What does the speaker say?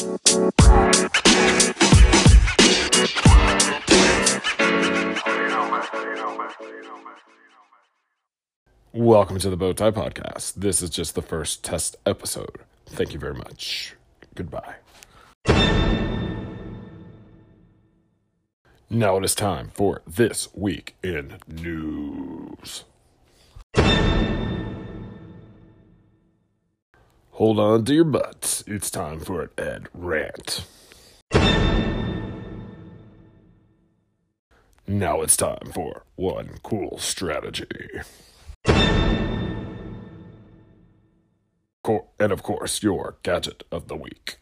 Welcome to the Bowtie Podcast. This is just the first test episode. Thank you very much. Goodbye. Now it is time for This Week in News. Hold on to your butts. It's time for an Ed rant. Now it's time for one cool strategy. And of course, your gadget of the week.